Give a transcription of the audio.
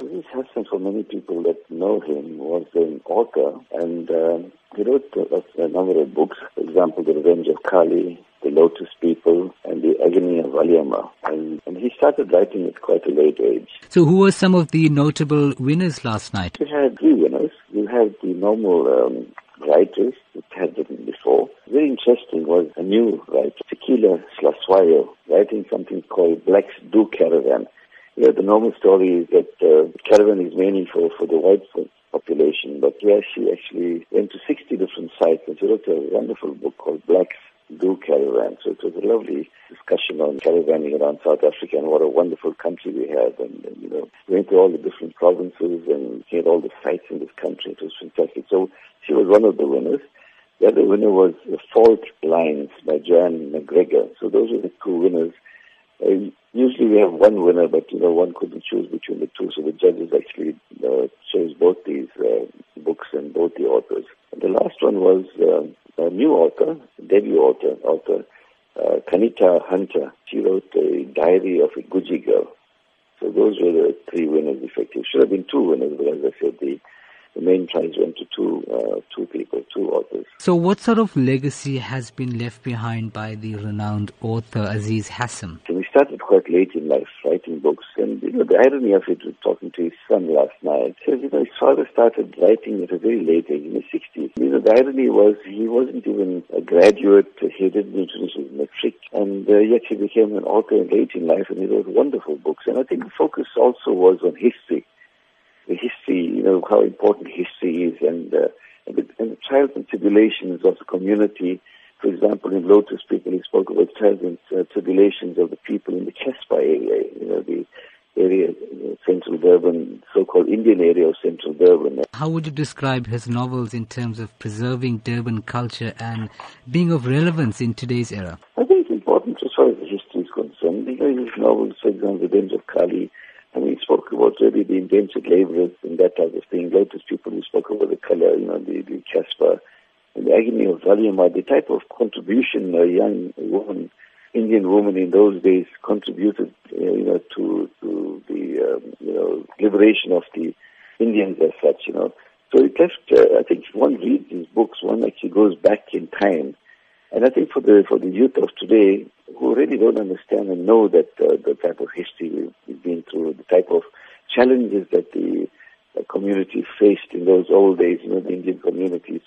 Aziz Hassim, for many people that know him, was an author and uh, he wrote a, a, number of books. For example, The Revenge of Kali, The Lotus People, and The Agony of Valiamma. And, and he started writing at quite a late age. So who were some of the notable winners last night? We had three winners. We had the normal um, writers that had written before. Very interesting was a new writer, Fikile Hlatshwayo, writing something called Black's Do Caravan. You know, the normal story is that caravan is mainly for, for the white population, but here she actually went to 60 different sites and she wrote a wonderful book called Blacks Do Caravan. So it was a lovely discussion on caravanning around South Africa and what a wonderful country we have. And, and you know, we went to all the different provinces and had all the sites in this country. It was fantastic. So she was one of the winners. The other winner was Fault Lines by Joanne Macgregor. So those were the two winners. Uh, usually we have one winner, but you know one couldn't choose between the two, so the judges actually uh, chose both these uh, books and both the authors. The last one was uh, a new author, debut author, author uh, Kanita Hunter. She wrote a diary of a Guji girl. So those were the three winners, effective. Should have been two winners, but as I said, the the main prize went to two uh, two people, two authors. So, what sort of legacy has been left behind by the renowned author Aziz Hassim? So we started quite late in life writing books, and you know the irony of it was talking to his son last night. Says you know his father started writing at a very late age, in his sixties. You know the irony was he wasn't even a graduate; he didn't finish his matric, and uh, yet he became an author late in life, and he wrote wonderful books. And I think the focus also was on history the history, you know, how important history is and, uh, and, the, and the trials and tribulations of the community. For example, in Lotus People, he spoke about trials and uh, tribulations of the people in the Casbah area, you know, the area, central Durban, so-called Indian area of central Durban. How would you describe his novels in terms of preserving Durban culture and being of relevance in today's era? I think it's important as far as the history is concerned. You know, his novels, for example, The Revenge of Kali, spoke about really the indentured laborers and that type of thing. Lotus people, we spoke about the color, you know, the, the Casbah and the agony of Valiamma, the type of contribution a young woman, Indian woman in those days contributed, uh, you know, to, to the, um, you know, liberation of the Indians as such, you know. So it left, uh, I think if one reads these books, one actually goes back in time. And I think for the, for the youth of today, who really don't understand and know that uh, the type of history been through, the type of challenges that the, the community faced in those old days, you know, the Indian communities